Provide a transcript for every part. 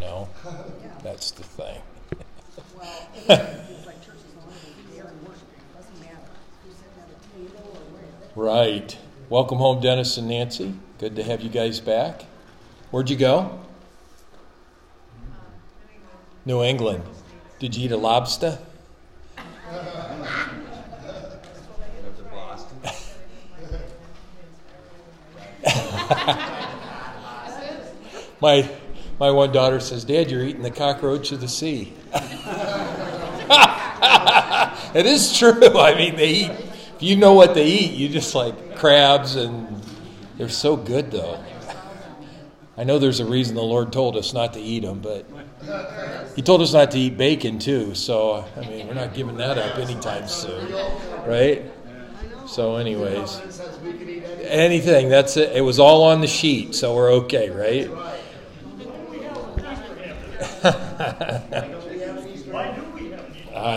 know? That's the thing. Well, it's like churches on it, there and worship, it doesn't matter who's sitting at a table or where. Right. Welcome home, Dennis and Nancy. Good to have you guys back. Where'd you go? New England. Did you eat a lobster? my my one daughter says, "Dad, you're eating the cockroach of the sea." it is true. I mean, they eat. If you know what they eat, you just like crabs, and they're so good, though. I know there's a reason the Lord told us not to eat them, but He told us not to eat bacon too. So I mean, we're not giving that up anytime soon, right? So, anyways, anything. That's it. It was all on the sheet, so we're okay, right? I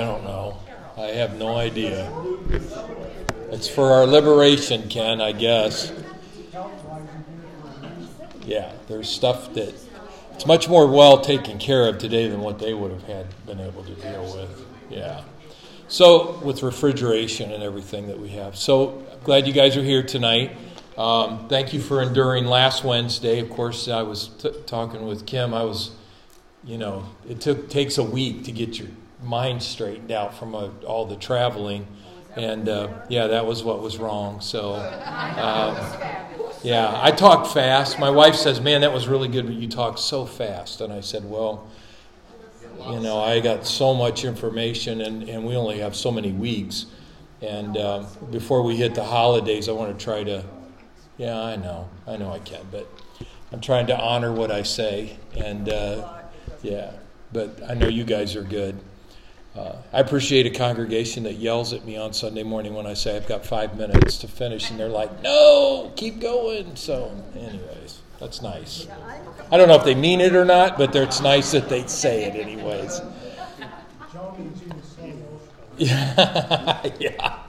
don't know. I have no idea. It's for our liberation, Ken, I guess. Yeah, there's stuff that it's much more well taken care of today than what they would have had been able to deal with. Yeah. So, with refrigeration and everything that we have. So, glad you guys are here tonight. Um, thank you for enduring last Wednesday. Of course, I was t- talking with Kim. I was, you know, it took takes a week to get your mind straightened out from a, all the traveling. And uh, yeah, that was what was wrong. So, uh, yeah, I talk fast. My wife says, Man, that was really good, but you talk so fast. And I said, Well, you know, I got so much information, and, and we only have so many weeks. And um, before we hit the holidays, I want to try to, yeah, I know, I know I can, but I'm trying to honor what I say. And uh, yeah, but I know you guys are good. Uh, I appreciate a congregation that yells at me on Sunday morning when I say I've got five minutes to finish, and they're like, no, keep going. So, anyways, that's nice. I don't know if they mean it or not, but it's nice that they say it, anyways. Yeah. yeah.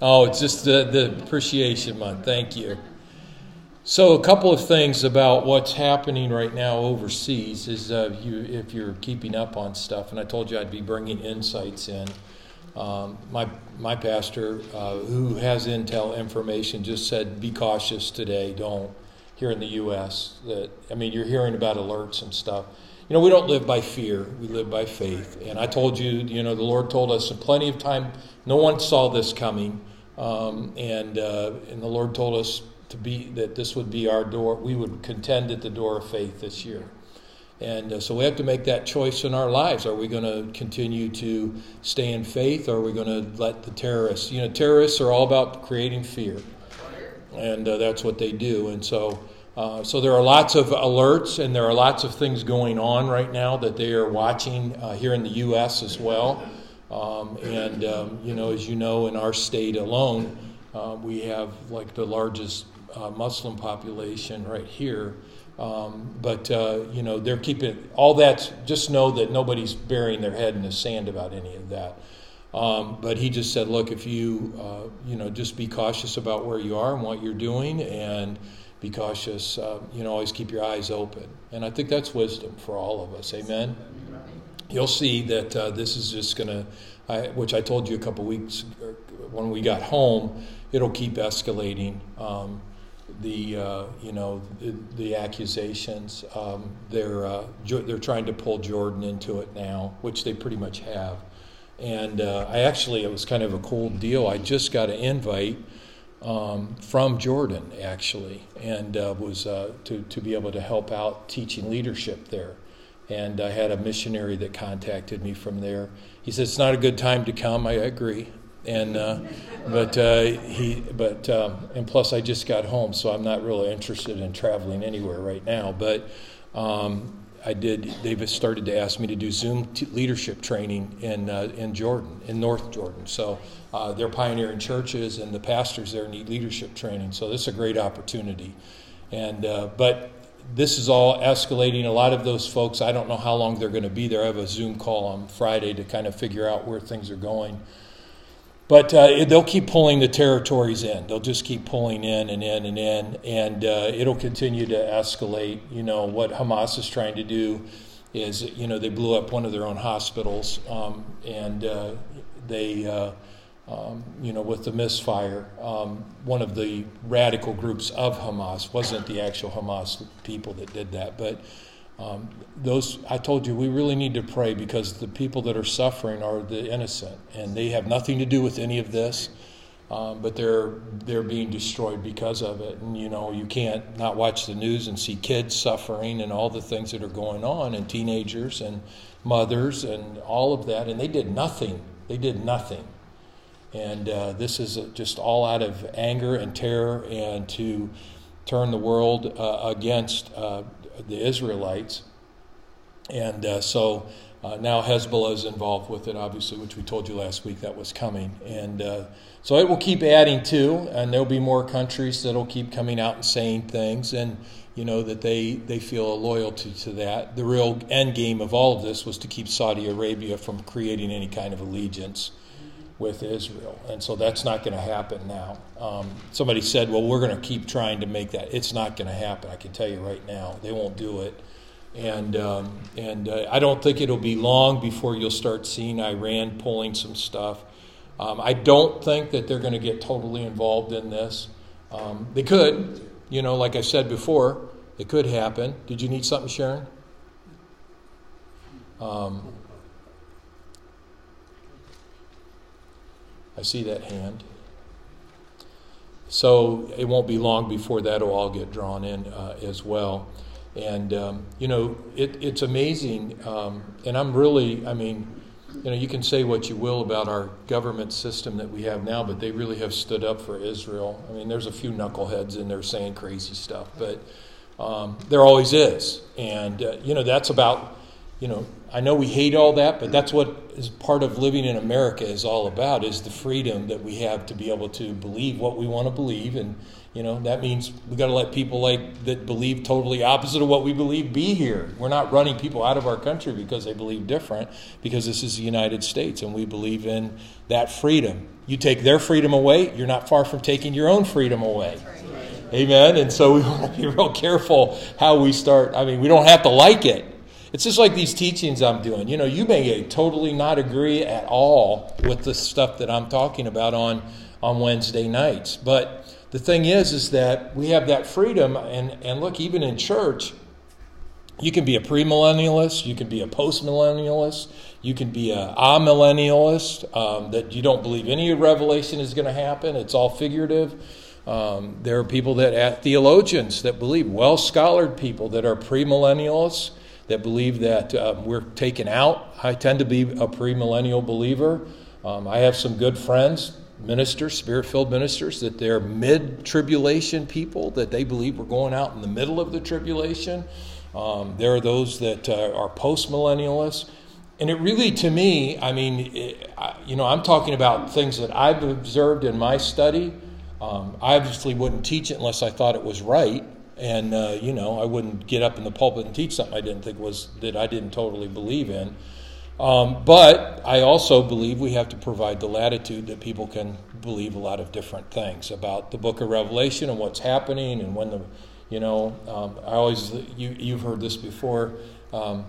Oh, it's just the, the appreciation month. Thank you. So, a couple of things about what's happening right now overseas is uh, you, if you're keeping up on stuff, and I told you I'd be bringing insights in. Um, my my pastor, uh, who has intel information, just said, "Be cautious today. Don't." Here in the U.S., that I mean, you're hearing about alerts and stuff. You know, we don't live by fear; we live by faith. And I told you, you know, the Lord told us plenty of time. No one saw this coming, um, and uh, and the Lord told us to be that this would be our door. We would contend at the door of faith this year. And uh, so we have to make that choice in our lives. Are we going to continue to stay in faith or are we going to let the terrorists? You know, terrorists are all about creating fear. And uh, that's what they do. And so, uh, so there are lots of alerts and there are lots of things going on right now that they are watching uh, here in the U.S. as well. Um, and, um, you know, as you know, in our state alone, uh, we have like the largest uh, Muslim population right here. Um, but uh, you know they're keeping all that. Just know that nobody's burying their head in the sand about any of that. Um, but he just said, look, if you uh, you know just be cautious about where you are and what you're doing, and be cautious. Uh, you know, always keep your eyes open. And I think that's wisdom for all of us. Amen. You'll see that uh, this is just going to, which I told you a couple weeks when we got home, it'll keep escalating. Um, the uh, you know the, the accusations. Um, they're uh, they're trying to pull Jordan into it now, which they pretty much have. And uh, I actually it was kind of a cool deal. I just got an invite um, from Jordan actually, and uh, was uh, to to be able to help out teaching leadership there. And I had a missionary that contacted me from there. He said it's not a good time to come. I agree and uh, but uh, he but um, and plus I just got home, so I'm not really interested in traveling anywhere right now. But um, I did. They've started to ask me to do Zoom t- leadership training in uh, in Jordan, in North Jordan. So uh, they're pioneering churches, and the pastors there need leadership training. So this is a great opportunity. And uh, but this is all escalating. A lot of those folks, I don't know how long they're going to be there. I have a Zoom call on Friday to kind of figure out where things are going. But uh, they'll keep pulling the territories in. They'll just keep pulling in and in and in, and uh, it'll continue to escalate. You know what Hamas is trying to do is, you know, they blew up one of their own hospitals, um, and uh, they, uh, um, you know, with the misfire, um, one of the radical groups of Hamas wasn't the actual Hamas people that did that, but um, those I told you we really need to pray because the people that are suffering are the innocent, and they have nothing to do with any of this. Um, but they're they're being destroyed because of it, and you know you can't not watch the news and see kids suffering and all the things that are going on, and teenagers and mothers and all of that, and they did nothing. They did nothing, and uh, this is just all out of anger and terror, and to turn the world uh, against uh, the Israelites. And uh, so uh, now Hezbollah is involved with it, obviously, which we told you last week that was coming. And uh, so it will keep adding to, and there'll be more countries that'll keep coming out and saying things, and you know that they, they feel a loyalty to that. The real end game of all of this was to keep Saudi Arabia from creating any kind of allegiance with Israel. And so that's not going to happen now. Um, somebody said, well, we're going to keep trying to make that. It's not going to happen. I can tell you right now. They won't do it. And, um, and uh, I don't think it'll be long before you'll start seeing Iran pulling some stuff. Um, I don't think that they're going to get totally involved in this. Um, they could, you know, like I said before, it could happen. Did you need something, Sharon? Um, I see that hand. So it won't be long before that'll all get drawn in uh, as well. And, um, you know, it, it's amazing. Um, and I'm really, I mean, you know, you can say what you will about our government system that we have now, but they really have stood up for Israel. I mean, there's a few knuckleheads in there saying crazy stuff, but um, there always is. And, uh, you know, that's about, you know, I know we hate all that, but that's what is part of living in America is all about is the freedom that we have to be able to believe what we want to believe and you know that means we got to let people like that believe totally opposite of what we believe be here. We're not running people out of our country because they believe different because this is the United States and we believe in that freedom. You take their freedom away, you're not far from taking your own freedom away. Amen. And so we want to be real careful how we start. I mean, we don't have to like it it's just like these teachings I'm doing. You know, you may totally not agree at all with the stuff that I'm talking about on, on Wednesday nights. But the thing is, is that we have that freedom. And, and look, even in church, you can be a premillennialist, you can be a postmillennialist, you can be a amillennialist, um, that you don't believe any revelation is going to happen, it's all figurative. Um, there are people that, theologians that believe, well scholared people that are premillennialists that believe that um, we're taken out. I tend to be a premillennial believer. Um, I have some good friends, ministers, spirit filled ministers, that they're mid tribulation people, that they believe we're going out in the middle of the tribulation. Um, there are those that uh, are post millennialists. And it really, to me, I mean, it, I, you know, I'm talking about things that I've observed in my study. Um, I obviously wouldn't teach it unless I thought it was right and uh, you know I wouldn't get up in the pulpit and teach something I didn't think was that I didn't totally believe in. Um, but I also believe we have to provide the latitude that people can believe a lot of different things about the Book of Revelation and what's happening and when the you know um, I always you you've heard this before. Um,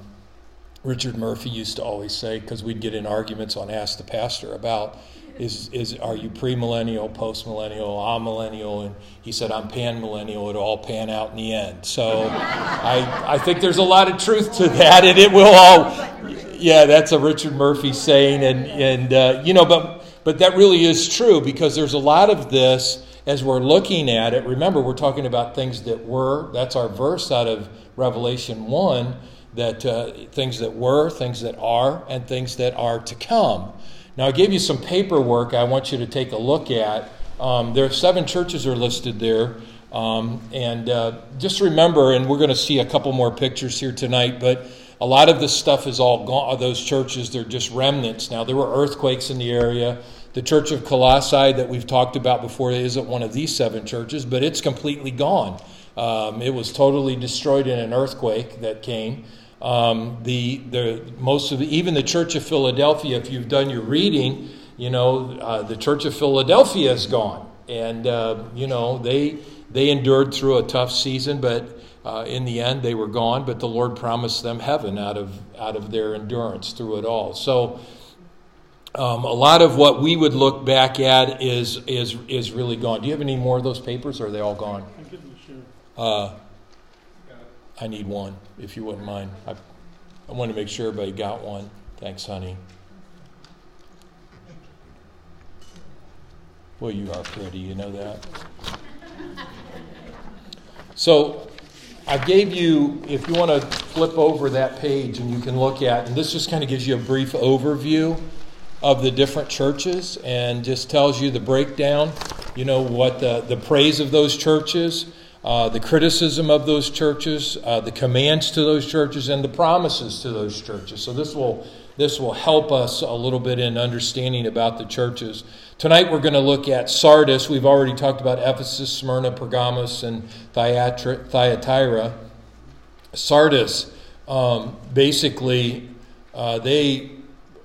Richard Murphy used to always say because we'd get in arguments on Ask the Pastor about is, is are you premillennial, postmillennial, amillennial? And he said, I'm panmillennial. It'll all pan out in the end. So I, I think there's a lot of truth to that, and it will all. Yeah, that's a Richard Murphy saying, and and uh, you know, but but that really is true because there's a lot of this as we're looking at it. Remember, we're talking about things that were. That's our verse out of Revelation one. That uh, things that were, things that are, and things that are to come. Now, I gave you some paperwork I want you to take a look at. Um, there are seven churches are listed there. Um, and uh, just remember, and we're going to see a couple more pictures here tonight, but a lot of this stuff is all gone. Those churches, they're just remnants. Now, there were earthquakes in the area. The Church of Colossae that we've talked about before isn't one of these seven churches, but it's completely gone. Um, it was totally destroyed in an earthquake that came. Um, the, the, most of the, even the Church of Philadelphia, if you've done your reading, you know, uh, the Church of Philadelphia is gone. And, uh, you know, they, they endured through a tough season, but uh, in the end, they were gone, but the Lord promised them heaven out of, out of their endurance through it all. So, um, a lot of what we would look back at is, is, is really gone. Do you have any more of those papers, or are they all gone? I need one, if you wouldn't mind. I, I want to make sure everybody got one. Thanks, honey. Well, you are pretty, you know that. So, I gave you, if you want to flip over that page and you can look at, and this just kind of gives you a brief overview of the different churches and just tells you the breakdown, you know, what the, the praise of those churches, uh, the criticism of those churches, uh, the commands to those churches, and the promises to those churches. So this will this will help us a little bit in understanding about the churches. Tonight we're going to look at Sardis. We've already talked about Ephesus, Smyrna, Pergamos, and Thyatira. Sardis, um, basically, uh, they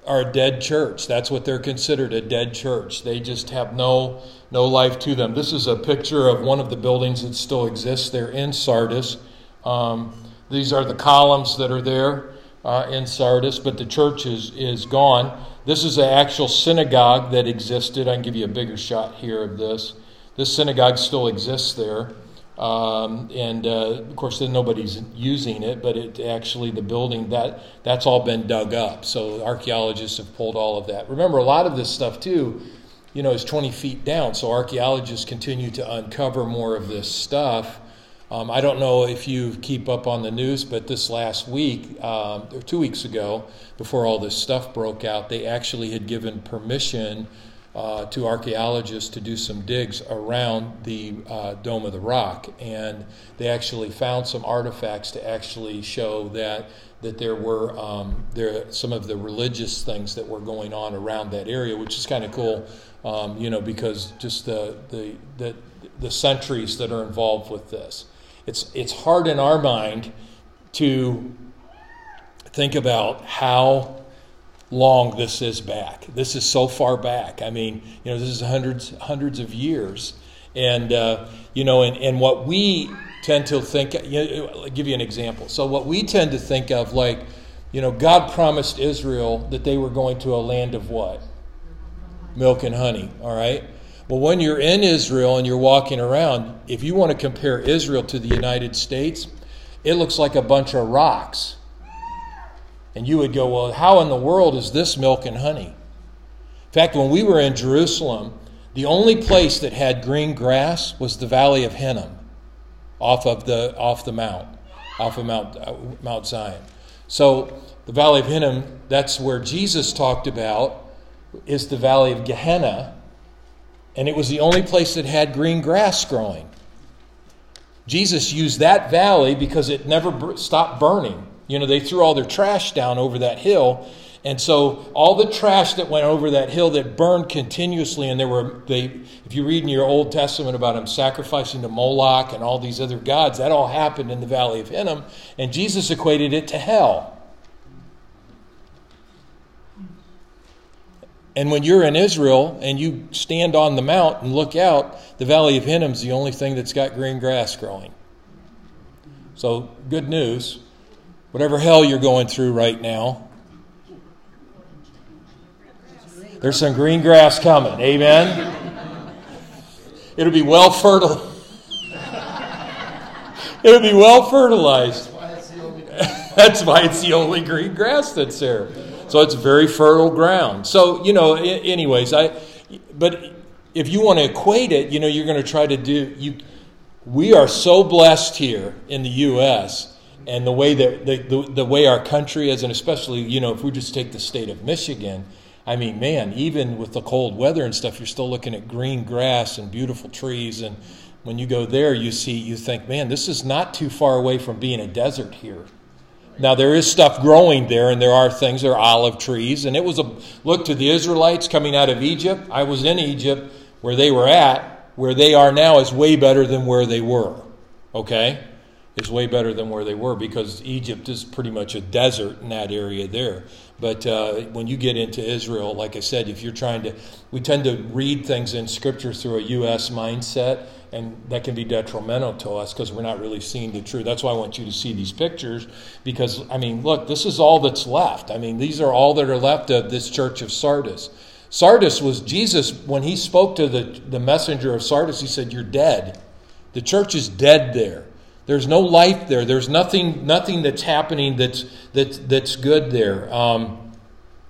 are a dead church. That's what they're considered a dead church. They just have no no life to them. This is a picture of one of the buildings that still exists. They're in Sardis. Um, these are the columns that are there uh, in Sardis, but the church is, is gone. This is an actual synagogue that existed. I can give you a bigger shot here of this. This synagogue still exists there. Um, and uh, of course, then nobody's using it, but it actually the building that that's all been dug up. So archaeologists have pulled all of that. Remember, a lot of this stuff too, you know, is 20 feet down. So archaeologists continue to uncover more of this stuff. Um, I don't know if you keep up on the news, but this last week, um, or two weeks ago, before all this stuff broke out, they actually had given permission uh, to archaeologists to do some digs around the uh, Dome of the Rock, and they actually found some artifacts to actually show that that there were um, there some of the religious things that were going on around that area, which is kind of cool, um, you know, because just the, the the the centuries that are involved with this. It's, it's hard in our mind to think about how long this is back. This is so far back. I mean, you know, this is hundreds, hundreds of years. And, uh, you know, and, and what we tend to think, you know, give you an example. So, what we tend to think of, like, you know, God promised Israel that they were going to a land of what? Milk and honey, all right? Well, when you're in Israel and you're walking around, if you want to compare Israel to the United States, it looks like a bunch of rocks. And you would go, well, how in the world is this milk and honey? In fact, when we were in Jerusalem, the only place that had green grass was the Valley of Hinnom, off of the off the mount, off of Mount uh, Mount Zion. So the Valley of Hinnom, that's where Jesus talked about, is the Valley of Gehenna, and it was the only place that had green grass growing. Jesus used that valley because it never stopped burning. You know, they threw all their trash down over that hill. And so all the trash that went over that hill that burned continuously, and there were they if you read in your Old Testament about them sacrificing to Moloch and all these other gods, that all happened in the valley of Hinnom, and Jesus equated it to hell. And when you're in Israel and you stand on the mount and look out, the Valley of Hinnom is the only thing that's got green grass growing. So, good news. Whatever hell you're going through right now, there's some green grass coming. Amen? It'll be well fertile. It'll be well fertilized. That's why it's the only green grass that's there. So it's very fertile ground. So, you know, anyways, I, but if you want to equate it, you know, you're going to try to do, you, we are so blessed here in the U.S. and the way that the, the, the way our country is, and especially, you know, if we just take the state of Michigan, I mean, man, even with the cold weather and stuff, you're still looking at green grass and beautiful trees. And when you go there, you see, you think, man, this is not too far away from being a desert here. Now there is stuff growing there, and there are things. There are olive trees, and it was a look to the Israelites coming out of Egypt. I was in Egypt where they were at. Where they are now is way better than where they were. Okay, is way better than where they were because Egypt is pretty much a desert in that area there. But uh, when you get into Israel, like I said, if you're trying to, we tend to read things in Scripture through a U.S. mindset, and that can be detrimental to us because we're not really seeing the truth. That's why I want you to see these pictures because, I mean, look, this is all that's left. I mean, these are all that are left of this church of Sardis. Sardis was Jesus, when he spoke to the, the messenger of Sardis, he said, You're dead. The church is dead there. There's no life there. There's nothing, nothing that's happening that's, that's, that's good there. Um,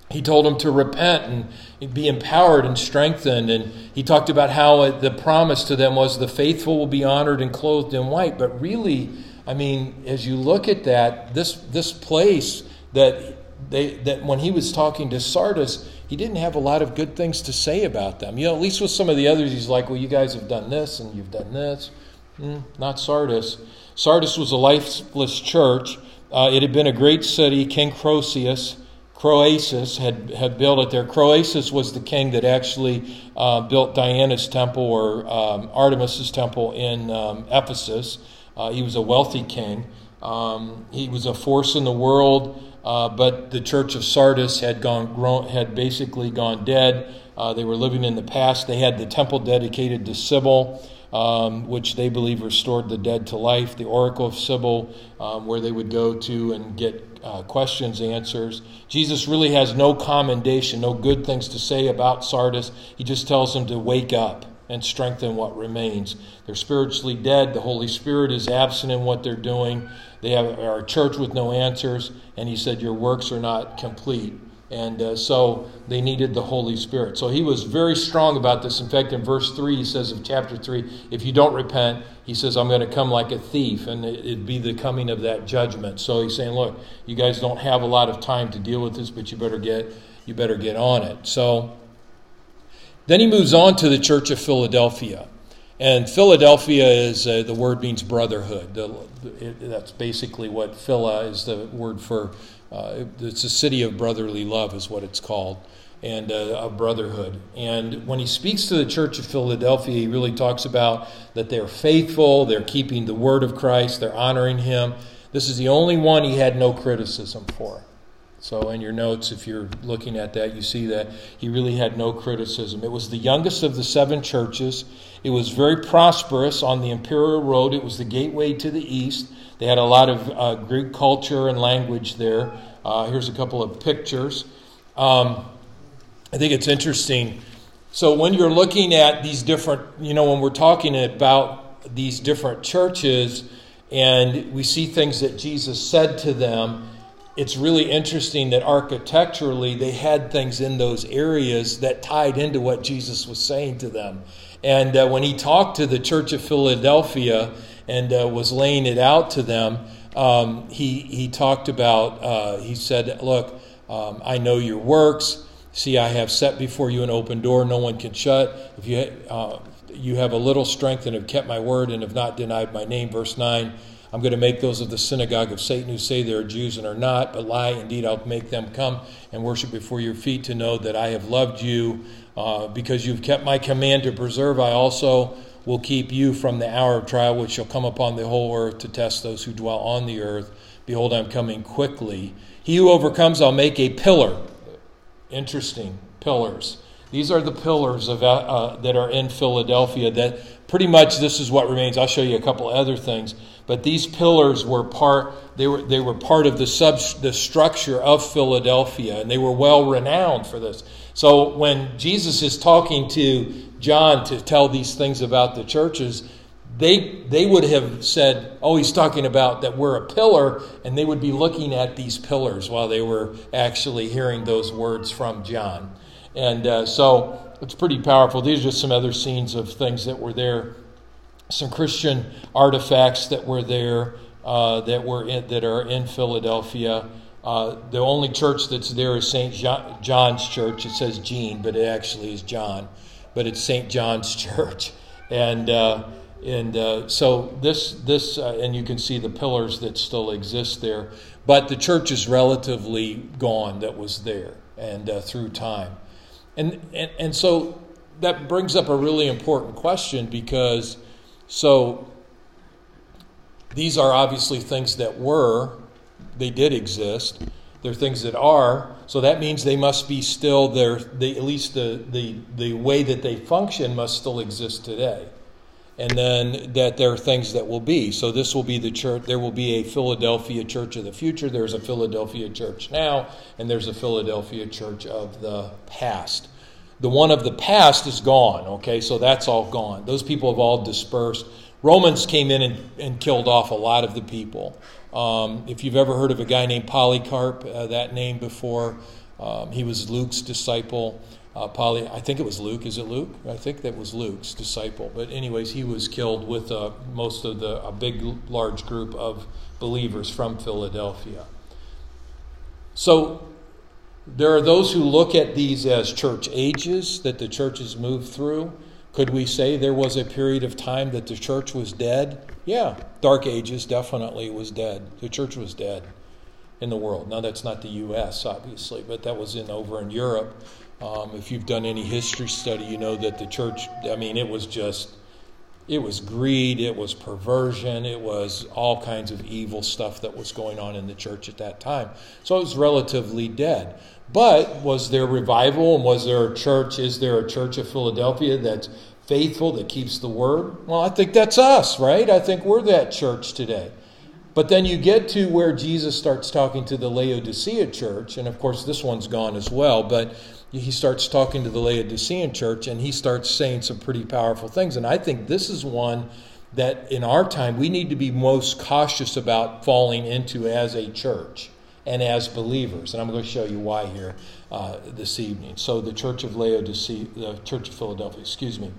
he told them to repent and be empowered and strengthened. And he talked about how the promise to them was the faithful will be honored and clothed in white. But really, I mean, as you look at that, this, this place that, they, that when he was talking to Sardis, he didn't have a lot of good things to say about them. You know, at least with some of the others, he's like, well, you guys have done this and you've done this. Mm, not Sardis. Sardis was a lifeless church. Uh, it had been a great city. King Croesus, Croesus had, had built it there. Croesus was the king that actually uh, built Diana's temple or um, Artemis's temple in um, Ephesus. Uh, he was a wealthy king. Um, he was a force in the world, uh, but the church of Sardis had gone grown, had basically gone dead. Uh, they were living in the past. They had the temple dedicated to Cybele um, which they believe restored the dead to life, the Oracle of Cybele, um, where they would go to and get uh, questions, answers. Jesus really has no commendation, no good things to say about Sardis. He just tells them to wake up and strengthen what remains. They're spiritually dead. The Holy Spirit is absent in what they're doing. They have, are a church with no answers. And he said, Your works are not complete. And uh, so they needed the Holy Spirit. So he was very strong about this. In fact, in verse 3, he says of chapter 3, if you don't repent, he says, I'm going to come like a thief, and it'd be the coming of that judgment. So he's saying, look, you guys don't have a lot of time to deal with this, but you better get, you better get on it. So then he moves on to the church of Philadelphia. And Philadelphia is uh, the word means brotherhood. The, it, that's basically what Phila is the word for uh, it's a city of brotherly love, is what it's called, and uh, a brotherhood. And when he speaks to the church of Philadelphia, he really talks about that they're faithful, they're keeping the word of Christ, they're honoring him. This is the only one he had no criticism for. So, in your notes, if you're looking at that, you see that he really had no criticism. It was the youngest of the seven churches. It was very prosperous on the imperial road. It was the gateway to the east. They had a lot of uh, Greek culture and language there. Uh, here's a couple of pictures. Um, I think it's interesting. So, when you're looking at these different, you know, when we're talking about these different churches and we see things that Jesus said to them, it's really interesting that architecturally they had things in those areas that tied into what Jesus was saying to them. And uh, when he talked to the church of Philadelphia, and uh, was laying it out to them, um, he, he talked about, uh, he said, Look, um, I know your works. See, I have set before you an open door no one can shut. If you, uh, you have a little strength and have kept my word and have not denied my name. Verse 9 I'm going to make those of the synagogue of Satan who say they are Jews and are not, but lie. Indeed, I'll make them come and worship before your feet to know that I have loved you uh, because you've kept my command to preserve. I also will keep you from the hour of trial which shall come upon the whole earth to test those who dwell on the earth. Behold, I'm coming quickly. He who overcomes, I'll make a pillar. Interesting, pillars. These are the pillars of, uh, that are in Philadelphia that pretty much this is what remains. I'll show you a couple other things. But these pillars were part, they were, they were part of the, sub, the structure of Philadelphia, and they were well renowned for this. So when Jesus is talking to John to tell these things about the churches, they, they would have said, Oh, he's talking about that we're a pillar, and they would be looking at these pillars while they were actually hearing those words from John. And uh, so it's pretty powerful. These are just some other scenes of things that were there, some Christian artifacts that were there uh, that were in, that are in Philadelphia. Uh, the only church that's there is St. John's Church. It says Jean, but it actually is John. But it's St. John's Church, and uh, and uh, so this this uh, and you can see the pillars that still exist there. But the church is relatively gone that was there and uh, through time, and, and and so that brings up a really important question because so these are obviously things that were, they did exist. They're things that are, so that means they must be still there, they, at least the, the, the way that they function must still exist today. And then that there are things that will be. So this will be the church, there will be a Philadelphia church of the future. There's a Philadelphia church now, and there's a Philadelphia church of the past. The one of the past is gone, okay? So that's all gone. Those people have all dispersed. Romans came in and, and killed off a lot of the people. Um, if you've ever heard of a guy named Polycarp, uh, that name before, um, he was Luke's disciple. Uh, I think it was Luke. Is it Luke? I think that was Luke's disciple. But anyways, he was killed with uh, most of the a big, large group of believers from Philadelphia. So there are those who look at these as church ages that the church has moved through. Could we say there was a period of time that the church was dead? Yeah, Dark Ages definitely was dead. The church was dead in the world. Now that's not the U.S. obviously, but that was in over in Europe. Um, if you've done any history study, you know that the church. I mean, it was just. It was greed, it was perversion, it was all kinds of evil stuff that was going on in the church at that time. So it was relatively dead. But was there revival and was there a church? Is there a church of Philadelphia that's faithful, that keeps the word? Well, I think that's us, right? I think we're that church today. But then you get to where Jesus starts talking to the Laodicea church, and of course, this one's gone as well, but he starts talking to the Laodicean church and he starts saying some pretty powerful things. And I think this is one that in our time we need to be most cautious about falling into as a church and as believers. And I'm going to show you why here uh, this evening. So, the Church of Laodicea, the Church of Philadelphia, excuse me.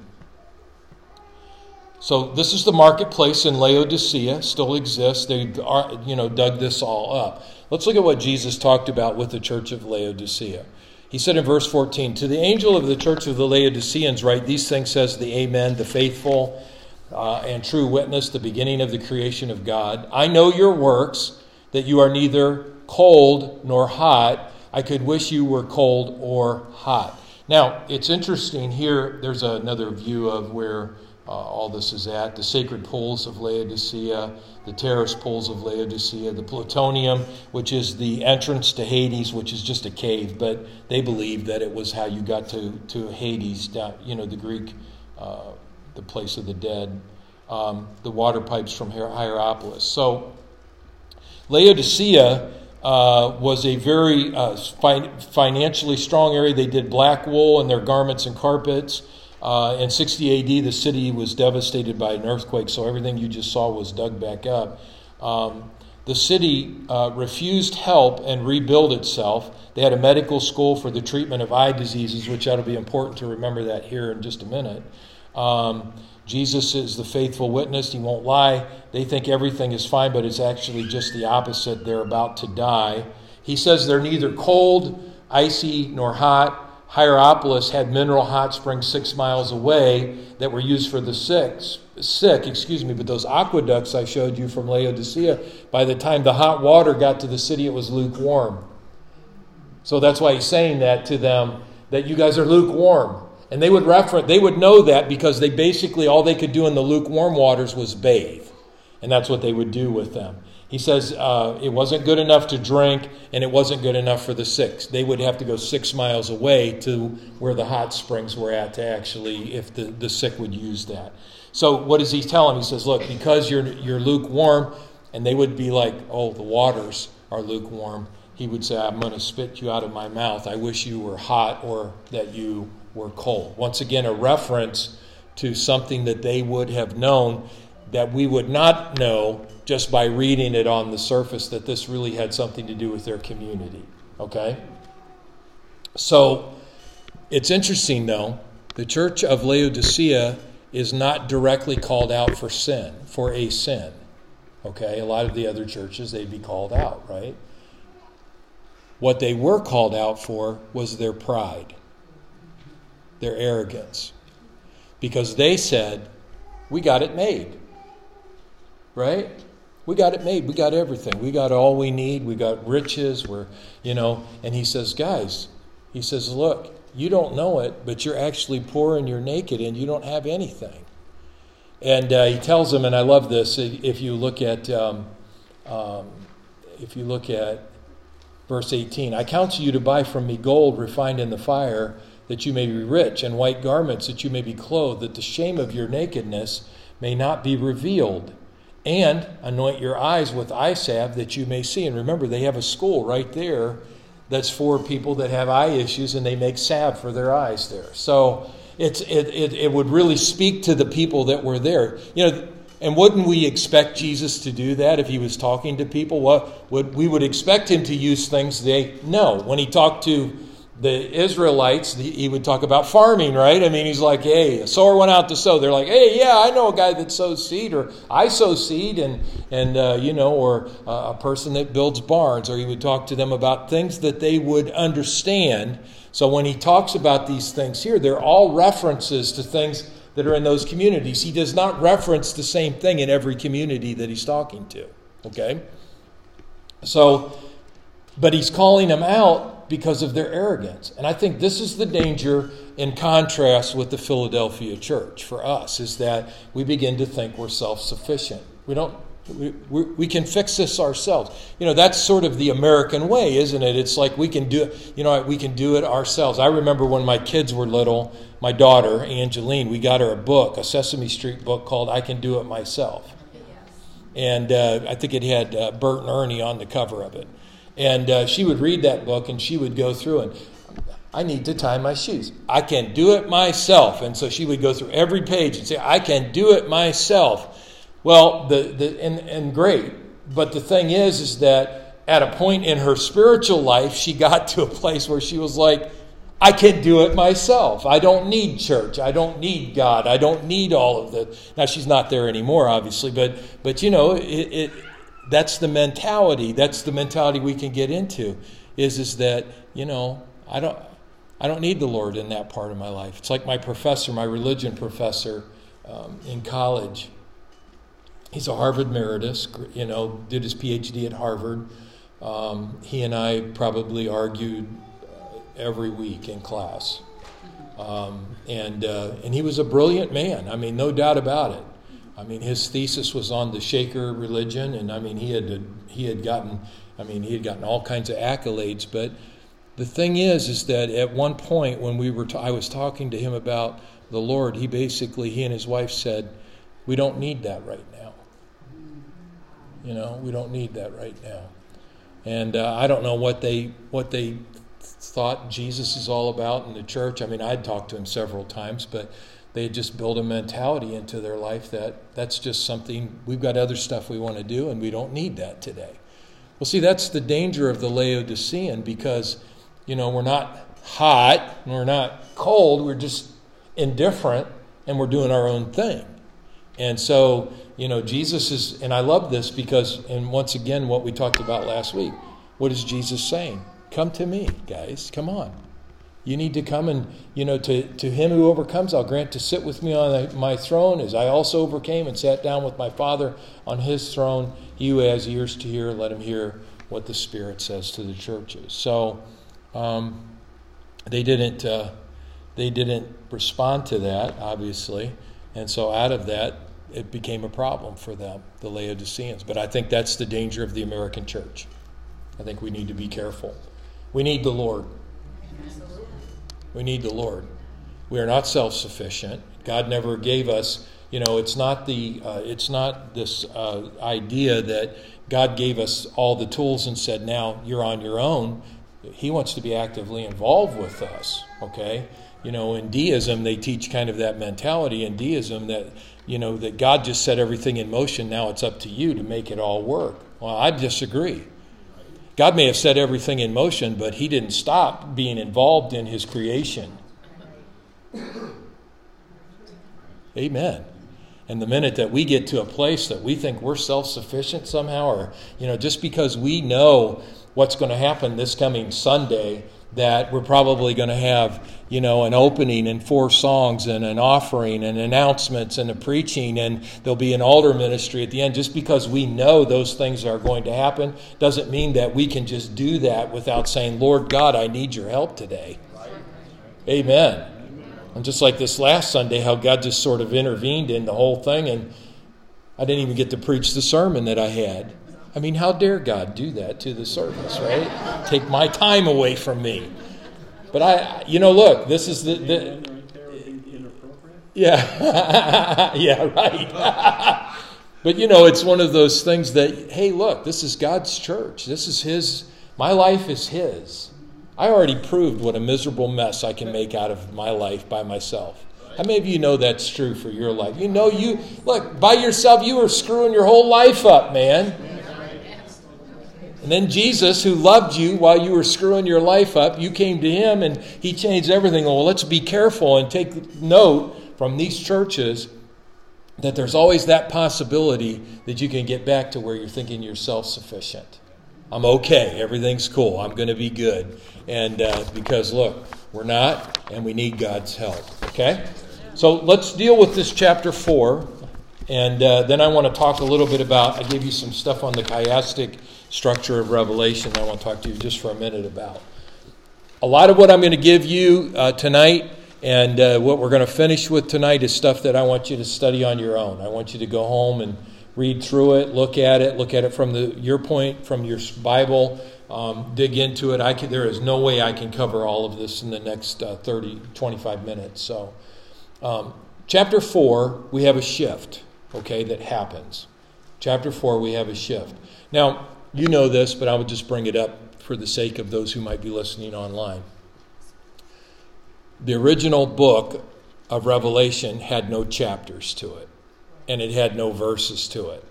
So this is the marketplace in Laodicea, still exists. They are, you know, dug this all up. Let's look at what Jesus talked about with the church of Laodicea. He said in verse 14, To the angel of the church of the Laodiceans, write these things, says the Amen, the faithful uh, and true witness, the beginning of the creation of God. I know your works, that you are neither cold nor hot. I could wish you were cold or hot. Now, it's interesting here, there's another view of where uh, all this is at the sacred pools of Laodicea, the terrace pools of Laodicea, the plutonium, which is the entrance to Hades, which is just a cave, but they believed that it was how you got to, to Hades, you know, the Greek, uh, the place of the dead, um, the water pipes from Hierapolis. So, Laodicea. Uh, was a very uh, fi- financially strong area. They did black wool in their garments and carpets. Uh, in 60 AD, the city was devastated by an earthquake, so everything you just saw was dug back up. Um, the city uh, refused help and rebuild itself. They had a medical school for the treatment of eye diseases, which to be important to remember that here in just a minute. Um, Jesus is the faithful witness. He won't lie. They think everything is fine, but it's actually just the opposite. They're about to die. He says they're neither cold, icy, nor hot. Hierapolis had mineral hot springs six miles away that were used for the sick, sick, excuse me, but those aqueducts I showed you from Laodicea, by the time the hot water got to the city, it was lukewarm. So that's why he's saying that to them, that you guys are lukewarm. And they would reference, they would know that because they basically, all they could do in the lukewarm waters was bathe. And that's what they would do with them. He says uh, it wasn't good enough to drink and it wasn't good enough for the sick. They would have to go six miles away to where the hot springs were at to actually, if the, the sick would use that. So what does he tell them? He says, look, because you're, you're lukewarm, and they would be like, oh, the waters are lukewarm. He would say, I'm going to spit you out of my mouth. I wish you were hot or that you were cold. Once again, a reference to something that they would have known that we would not know just by reading it on the surface that this really had something to do with their community. Okay? So it's interesting, though, the church of Laodicea is not directly called out for sin, for a sin. Okay? A lot of the other churches, they'd be called out, right? What they were called out for was their pride, their arrogance. Because they said, We got it made right? We got it made. We got everything. We got all we need. We got riches. We're, you know, and he says, guys, he says, look, you don't know it, but you're actually poor and you're naked and you don't have anything. And uh, he tells them, and I love this. If you look at, um, um, if you look at verse 18, I counsel you to buy from me gold refined in the fire, that you may be rich, and white garments that you may be clothed, that the shame of your nakedness may not be revealed. And anoint your eyes with eye salve that you may see. And remember, they have a school right there that's for people that have eye issues, and they make salve for their eyes there. So it's, it, it, it would really speak to the people that were there. You know, and wouldn't we expect Jesus to do that if he was talking to people? What would we would expect him to use things they know. When he talked to the Israelites, he would talk about farming, right? I mean, he's like, hey, a sower went out to sow. They're like, hey, yeah, I know a guy that sows seed, or I sow seed, and, and uh, you know, or uh, a person that builds barns, or he would talk to them about things that they would understand. So when he talks about these things here, they're all references to things that are in those communities. He does not reference the same thing in every community that he's talking to, okay? So, but he's calling them out because of their arrogance. And I think this is the danger in contrast with the Philadelphia church for us is that we begin to think we're self-sufficient. We don't we, we, we, can fix this ourselves. You know, that's sort of the American way, isn't it? It's like we can do it, you know, we can do it ourselves. I remember when my kids were little, my daughter, Angeline, we got her a book, a Sesame Street book called I Can Do It Myself. And uh, I think it had uh, Bert and Ernie on the cover of it. And uh, she would read that book and she would go through and I need to tie my shoes. I can do it myself. And so she would go through every page and say, I can do it myself. Well, the, the and, and great. But the thing is, is that at a point in her spiritual life, she got to a place where she was like, I can do it myself. I don't need church. I don't need God. I don't need all of that. Now she's not there anymore, obviously, but but you know, it, it that's the mentality. That's the mentality we can get into. Is is that you know I don't I don't need the Lord in that part of my life. It's like my professor, my religion professor um, in college. He's a Harvard emeritus. You know, did his PhD at Harvard. Um, he and I probably argued uh, every week in class. Um, and, uh, and he was a brilliant man. I mean, no doubt about it. I mean, his thesis was on the Shaker religion, and I mean, he had he had gotten, I mean, he had gotten all kinds of accolades. But the thing is, is that at one point when we were, t- I was talking to him about the Lord, he basically, he and his wife said, "We don't need that right now. You know, we don't need that right now." And uh, I don't know what they what they thought Jesus is all about in the church. I mean, I'd talked to him several times, but they just build a mentality into their life that that's just something we've got other stuff we want to do and we don't need that today. Well, see, that's the danger of the Laodicean because, you know, we're not hot, and we're not cold, we're just indifferent and we're doing our own thing. And so, you know, Jesus is, and I love this because, and once again, what we talked about last week, what is Jesus saying? Come to me, guys, come on. You need to come and, you know, to, to him who overcomes, I'll grant to sit with me on my throne as I also overcame and sat down with my Father on his throne. He who has ears to hear, let him hear what the Spirit says to the churches. So um, they didn't uh, they didn't respond to that, obviously, and so out of that it became a problem for them, the Laodiceans. But I think that's the danger of the American church. I think we need to be careful. We need the Lord. We need the Lord. We are not self sufficient. God never gave us, you know, it's not, the, uh, it's not this uh, idea that God gave us all the tools and said, now you're on your own. He wants to be actively involved with us, okay? You know, in deism, they teach kind of that mentality in deism that, you know, that God just set everything in motion. Now it's up to you to make it all work. Well, I disagree. God may have set everything in motion, but He didn't stop being involved in His creation. Amen. And the minute that we get to a place that we think we're self sufficient somehow, or, you know, just because we know what's going to happen this coming Sunday, that we're probably going to have, you know, an opening and four songs and an offering and announcements and a preaching and there'll be an altar ministry at the end. Just because we know those things are going to happen doesn't mean that we can just do that without saying, Lord God, I need your help today. Amen. And just like this last Sunday, how God just sort of intervened in the whole thing, and I didn't even get to preach the sermon that I had. I mean, how dare God do that to the service, right? Take my time away from me. But I, you know, look, this is the. the yeah, yeah, right. but you know, it's one of those things that, hey, look, this is God's church. This is His. My life is His. I already proved what a miserable mess I can make out of my life by myself. How many of you know that's true for your life? You know, you look by yourself, you were screwing your whole life up, man. And then Jesus, who loved you while you were screwing your life up, you came to him and he changed everything. Well, let's be careful and take note from these churches that there's always that possibility that you can get back to where you're thinking you're self sufficient. I'm okay. Everything's cool. I'm going to be good. And uh, because, look, we're not, and we need God's help. Okay? So let's deal with this chapter 4. And uh, then I want to talk a little bit about, I gave you some stuff on the chiastic structure of Revelation I want to talk to you just for a minute about. A lot of what I'm going to give you uh, tonight and uh, what we're going to finish with tonight is stuff that I want you to study on your own. I want you to go home and read through it, look at it, look at it from the, your point, from your Bible, um, dig into it. I can, there is no way I can cover all of this in the next uh, 30, 25 minutes. So, um, chapter 4, we have a shift, okay, that happens. Chapter 4, we have a shift. Now, you know this, but I would just bring it up for the sake of those who might be listening online. The original book of Revelation had no chapters to it and it had no verses to it.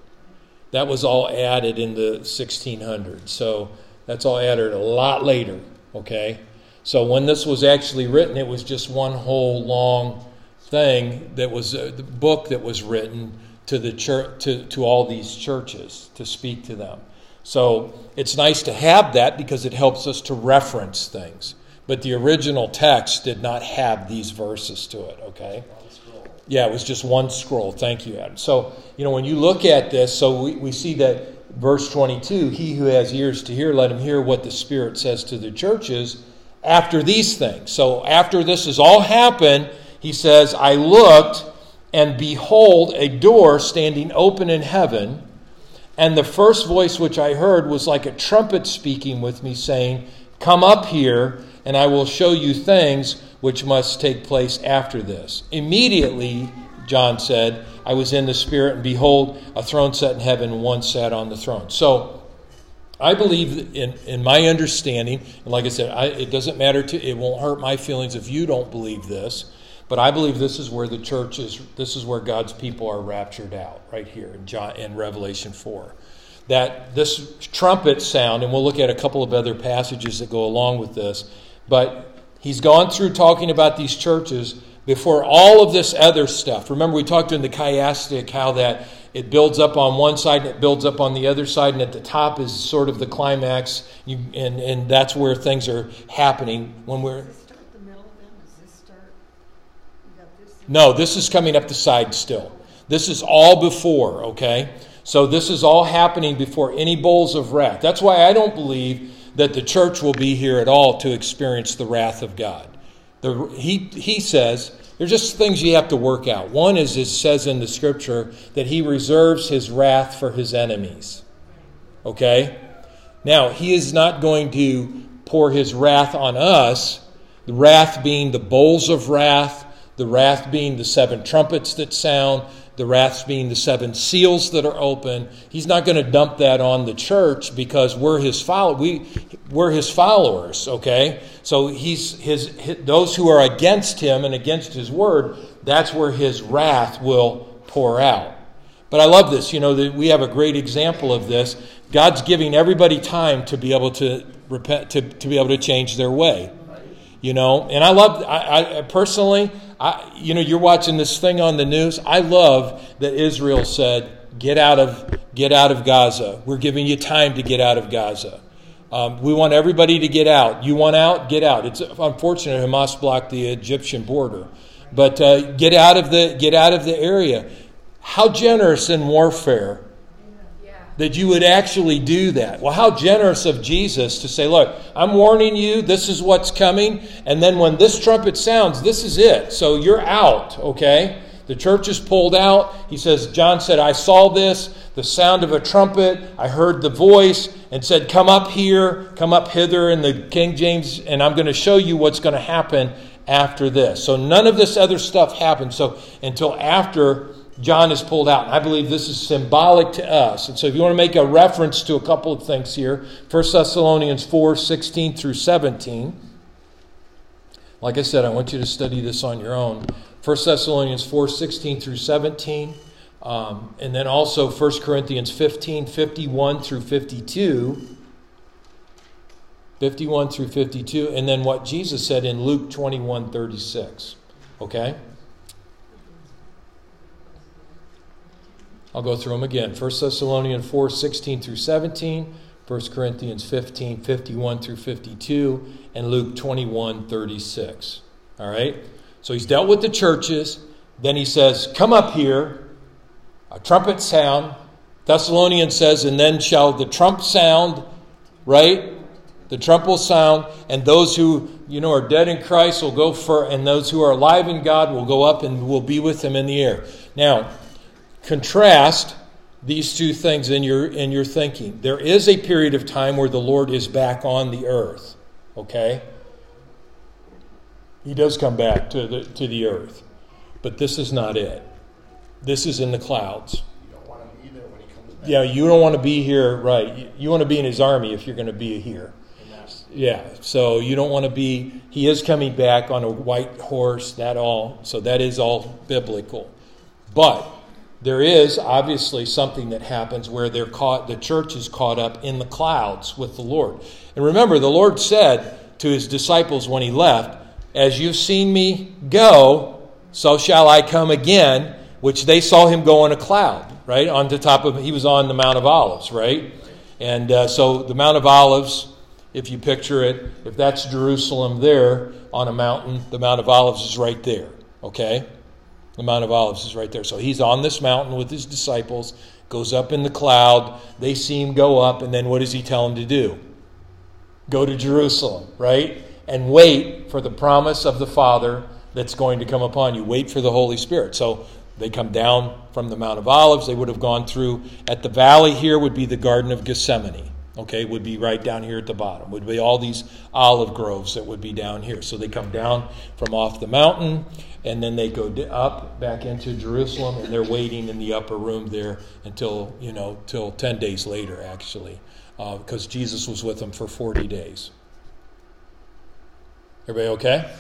That was all added in the 1600s. So that's all added a lot later, okay? So when this was actually written, it was just one whole long thing that was a uh, book that was written to the church to, to all these churches to speak to them. So it's nice to have that because it helps us to reference things. But the original text did not have these verses to it, okay? Yeah, it was just one scroll. Thank you, Adam. So, you know, when you look at this, so we, we see that verse 22 He who has ears to hear, let him hear what the Spirit says to the churches after these things. So, after this has all happened, he says, I looked, and behold, a door standing open in heaven. And the first voice which I heard was like a trumpet speaking with me, saying, Come up here, and I will show you things which must take place after this. Immediately, John said, I was in the Spirit, and behold, a throne set in heaven, and one sat on the throne. So, I believe in, in my understanding, and like I said, I, it doesn't matter to, it won't hurt my feelings if you don't believe this, but I believe this is where the church is, this is where God's people are raptured out, right here in, John, in Revelation 4. That this trumpet sound, and we'll look at a couple of other passages that go along with this, but He's gone through talking about these churches before all of this other stuff. Remember, we talked in the chiastic how that it builds up on one side and it builds up on the other side, and at the top is sort of the climax, you, and, and that's where things are happening when we're. No, this is coming up the side still. This is all before, okay? So this is all happening before any bowls of wrath. That's why I don't believe that the church will be here at all to experience the wrath of God. The, he, he says there's just things you have to work out. One is it says in the scripture that he reserves his wrath for his enemies. Okay? Now, he is not going to pour his wrath on us, the wrath being the bowls of wrath, the wrath being the seven trumpets that sound, the wrath being the seven seals that are open. He's not going to dump that on the church because we're his follow we we're his followers, okay? So he's his, his those who are against him and against his word, that's where his wrath will pour out. But I love this. You know, that we have a great example of this. God's giving everybody time to be able to repent to, to be able to change their way. You know, and I love I, I personally I, you know, you're watching this thing on the news. I love that Israel said, "Get out of get out of Gaza. We're giving you time to get out of Gaza. Um, we want everybody to get out. You want out? Get out." It's unfortunate Hamas blocked the Egyptian border, but uh, get out of the get out of the area. How generous in warfare that you would actually do that. Well, how generous of Jesus to say, Look, I'm warning you, this is what's coming. And then when this trumpet sounds, this is it. So you're out, okay? The church is pulled out. He says, John said, I saw this, the sound of a trumpet. I heard the voice and said, Come up here, come up hither in the King James, and I'm going to show you what's going to happen after this. So none of this other stuff happened. So until after John is pulled out. And I believe this is symbolic to us. And so if you want to make a reference to a couple of things here, 1 Thessalonians 4 16 through 17. Like I said, I want you to study this on your own. 1 Thessalonians 4 16 through 17. Um, and then also 1 Corinthians 15 51 through 52. 51 through 52. And then what Jesus said in Luke 21 36. Okay? I'll go through them again. 1 Thessalonians 4 16 through 17. 1 Corinthians 15 51 through 52. And Luke 21 36. All right? So he's dealt with the churches. Then he says, Come up here, a trumpet sound. Thessalonians says, And then shall the trump sound, right? The trump will sound, and those who you know are dead in Christ will go for, and those who are alive in God will go up and will be with him in the air. Now, contrast these two things in your in your thinking. There is a period of time where the Lord is back on the earth. Okay? He does come back to the, to the earth. But this is not it. This is in the clouds. You don't want to be there when he comes back. Yeah, you don't want to be here, right? You- You want to be in his army if you're going to be here. Yeah, so you don't want to be, he is coming back on a white horse, that all, so that is all biblical. But there is obviously something that happens where they're caught, the church is caught up in the clouds with the Lord. And remember, the Lord said to his disciples when he left, As you've seen me go, so shall I come again, which they saw him go in a cloud, right? On the top of, he was on the Mount of Olives, right? And uh, so the Mount of Olives, if you picture it, if that's Jerusalem there on a mountain, the Mount of Olives is right there, okay? The Mount of Olives is right there. So he's on this mountain with his disciples, goes up in the cloud. They see him go up, and then what does he tell them to do? Go to Jerusalem, right? And wait for the promise of the Father that's going to come upon you. Wait for the Holy Spirit. So they come down from the Mount of Olives. They would have gone through, at the valley here would be the Garden of Gethsemane. Okay, would be right down here at the bottom. Would be all these olive groves that would be down here. So they come down from off the mountain, and then they go up back into Jerusalem, and they're waiting in the upper room there until you know till ten days later, actually, uh, because Jesus was with them for forty days. Everybody okay?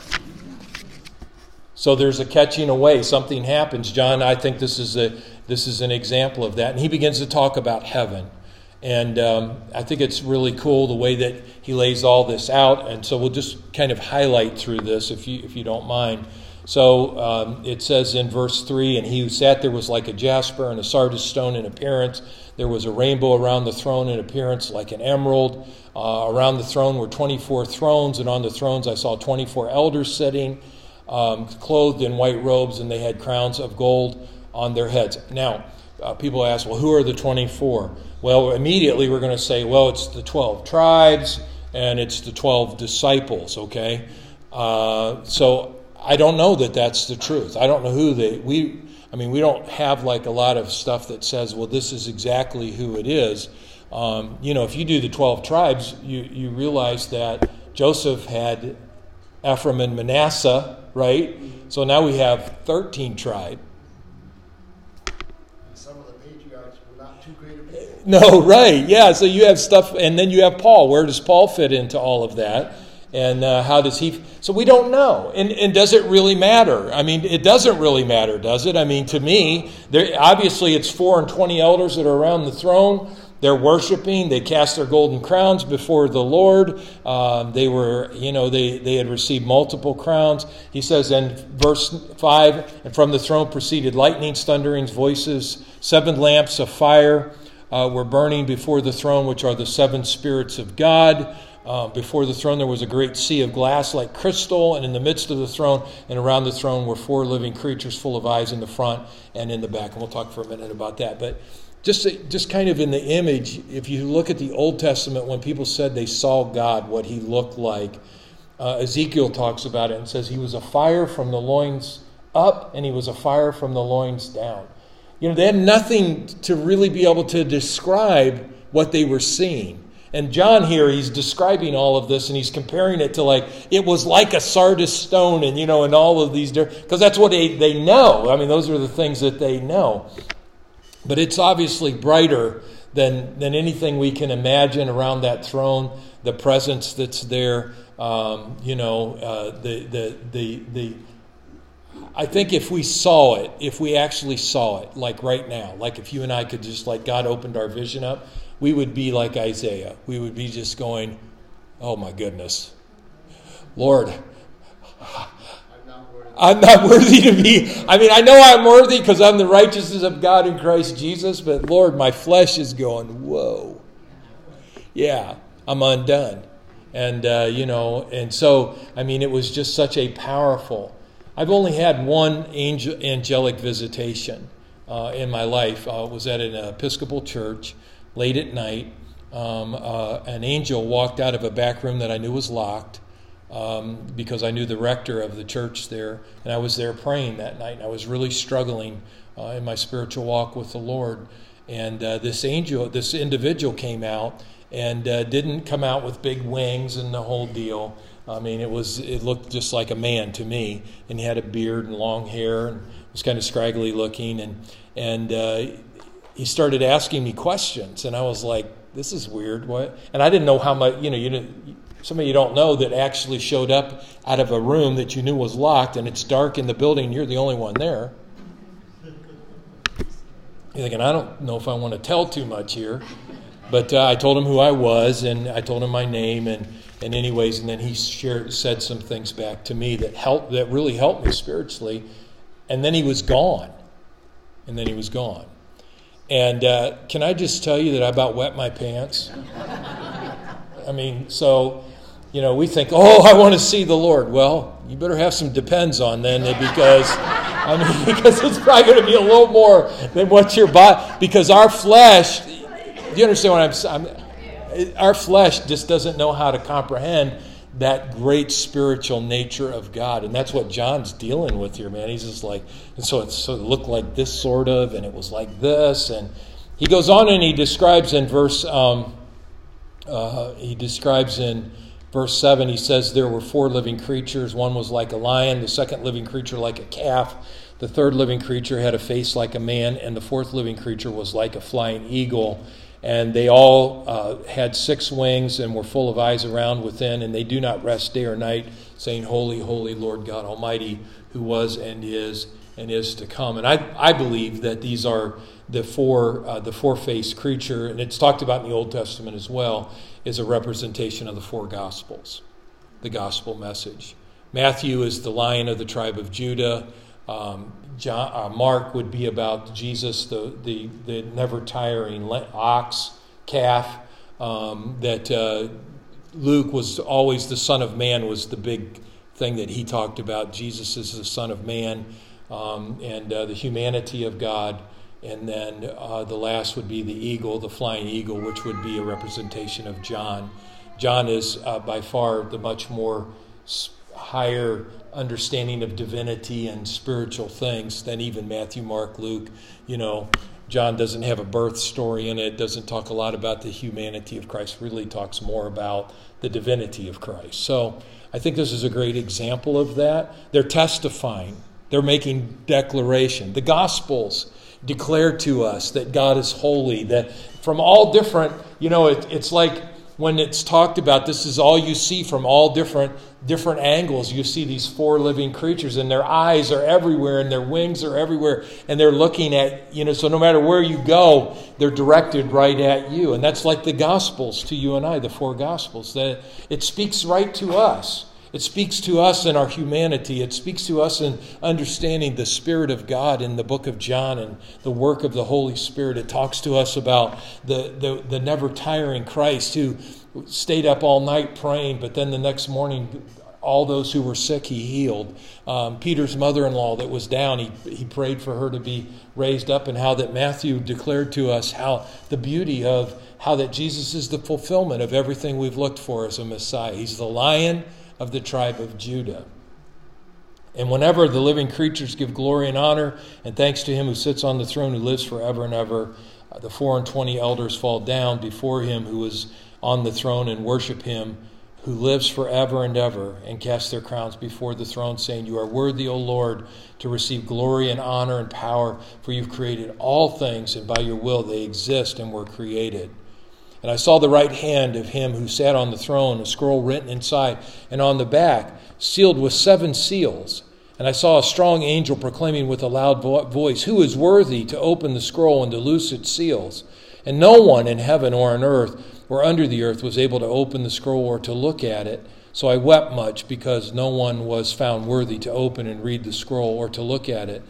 So there's a catching away. Something happens. John, I think this is a this is an example of that, and he begins to talk about heaven. And um, I think it's really cool the way that he lays all this out. And so we'll just kind of highlight through this, if you if you don't mind. So um, it says in verse three, and he who sat there was like a jasper and a sardius stone in appearance. There was a rainbow around the throne in appearance like an emerald. Uh, around the throne were 24 thrones, and on the thrones I saw 24 elders sitting, um, clothed in white robes, and they had crowns of gold on their heads. Now, uh, people ask, well, who are the 24? Well, immediately we're going to say, well, it's the 12 tribes and it's the 12 disciples, okay? Uh, so I don't know that that's the truth. I don't know who they, we, I mean, we don't have like a lot of stuff that says, well, this is exactly who it is. Um, you know, if you do the 12 tribes, you, you realize that Joseph had Ephraim and Manasseh, right? So now we have 13 tribes. and some of the patriarchs were not too great a people. No, right. Yeah. So you have stuff, and then you have Paul. Where does Paul fit into all of that? And uh, how does he? So we don't know. And, and does it really matter? I mean, it doesn't really matter, does it? I mean, to me, there, obviously it's four and twenty elders that are around the throne. They're worshiping. They cast their golden crowns before the Lord. Um, they were, you know, they, they had received multiple crowns. He says in verse 5 And from the throne proceeded lightnings, thunderings, voices, seven lamps of fire uh, were burning before the throne, which are the seven spirits of God. Uh, before the throne, there was a great sea of glass like crystal, and in the midst of the throne and around the throne were four living creatures full of eyes in the front and in the back. And we'll talk for a minute about that. But just, just kind of in the image, if you look at the Old Testament, when people said they saw God, what he looked like, uh, Ezekiel talks about it and says he was a fire from the loins up and he was a fire from the loins down. You know, they had nothing to really be able to describe what they were seeing. And John here, he's describing all of this and he's comparing it to like, it was like a sardius stone and, you know, and all of these, because that's what they, they know. I mean, those are the things that they know. But it's obviously brighter than, than anything we can imagine around that throne, the presence that's there, um, you know, uh, the, the, the, the, I think if we saw it, if we actually saw it, like right now, like if you and I could just, like God opened our vision up, we would be like Isaiah. We would be just going, oh my goodness. Lord, I'm not worthy to be. I mean, I know I'm worthy because I'm the righteousness of God in Christ Jesus, but Lord, my flesh is going, whoa. Yeah, I'm undone. And, uh, you know, and so, I mean, it was just such a powerful. I've only had one angel, angelic visitation uh, in my life. Uh, was at an Episcopal church late at night. Um, uh, an angel walked out of a back room that I knew was locked um, because I knew the rector of the church there, and I was there praying that night. And I was really struggling uh, in my spiritual walk with the Lord. And uh, this angel, this individual came out and uh, didn't come out with big wings and the whole deal. I mean, it was it looked just like a man to me, and he had a beard and long hair and was kind of scraggly looking, and and uh, he started asking me questions, and I was like, "This is weird." What? And I didn't know how much. You know, you didn't some of you don't know that actually showed up out of a room that you knew was locked and it's dark in the building you're the only one there you're thinking i don't know if i want to tell too much here but uh, i told him who i was and i told him my name and, and anyways and then he shared, said some things back to me that helped that really helped me spiritually and then he was gone and then he was gone and uh, can i just tell you that i about wet my pants I mean, so you know, we think, oh, I want to see the Lord. Well, you better have some depends on then, because I mean, because it's probably going to be a little more than what your body. Because our flesh, do you understand what I'm? saying? Our flesh just doesn't know how to comprehend that great spiritual nature of God, and that's what John's dealing with here, man. He's just like, and so it, looked like this sort of, and it was like this, and he goes on and he describes in verse. Um, uh, he describes in verse 7, he says, There were four living creatures. One was like a lion, the second living creature like a calf, the third living creature had a face like a man, and the fourth living creature was like a flying eagle. And they all uh, had six wings and were full of eyes around within, and they do not rest day or night, saying, Holy, holy Lord God Almighty, who was and is and is to come. And I, I believe that these are the four uh, the four faced creature, and it's talked about in the Old Testament as well, is a representation of the four gospels, the gospel message. Matthew is the lion of the tribe of Judah. Um, John, uh, Mark would be about Jesus, the the, the never tiring ox calf. Um, that uh, Luke was always the Son of Man was the big thing that he talked about. Jesus is the Son of Man um, and uh, the humanity of God. And then uh, the last would be the eagle, the flying eagle, which would be a representation of John. John is uh, by far the much more higher understanding of divinity and spiritual things than even Matthew, Mark, Luke. You know, John doesn't have a birth story in it, doesn't talk a lot about the humanity of Christ, really talks more about the divinity of Christ. So I think this is a great example of that. They're testifying they're making declaration. The Gospels declare to us that God is holy, that from all different, you know, it, it's like when it's talked about this is all you see from all different different angles you see these four living creatures and their eyes are everywhere and their wings are everywhere and they're looking at you know so no matter where you go they're directed right at you and that's like the gospels to you and I the four gospels that it speaks right to us it speaks to us in our humanity. It speaks to us in understanding the Spirit of God in the book of John and the work of the Holy Spirit. It talks to us about the, the, the never tiring Christ who stayed up all night praying, but then the next morning all those who were sick, he healed. Um, Peter's mother in law that was down, he, he prayed for her to be raised up, and how that Matthew declared to us how the beauty of how that Jesus is the fulfillment of everything we've looked for as a Messiah. He's the lion of the tribe of Judah. And whenever the living creatures give glory and honor and thanks to him who sits on the throne, who lives forever and ever, uh, the four and twenty elders fall down before him who is on the throne and worship him who lives forever and ever and cast their crowns before the throne, saying, You are worthy, O Lord, to receive glory and honor and power, for you've created all things, and by your will they exist and were created. And I saw the right hand of him who sat on the throne, a scroll written inside, and on the back, sealed with seven seals. And I saw a strong angel proclaiming with a loud voice, Who is worthy to open the scroll and to loose its seals? And no one in heaven or on earth or under the earth was able to open the scroll or to look at it. So I wept much because no one was found worthy to open and read the scroll or to look at it.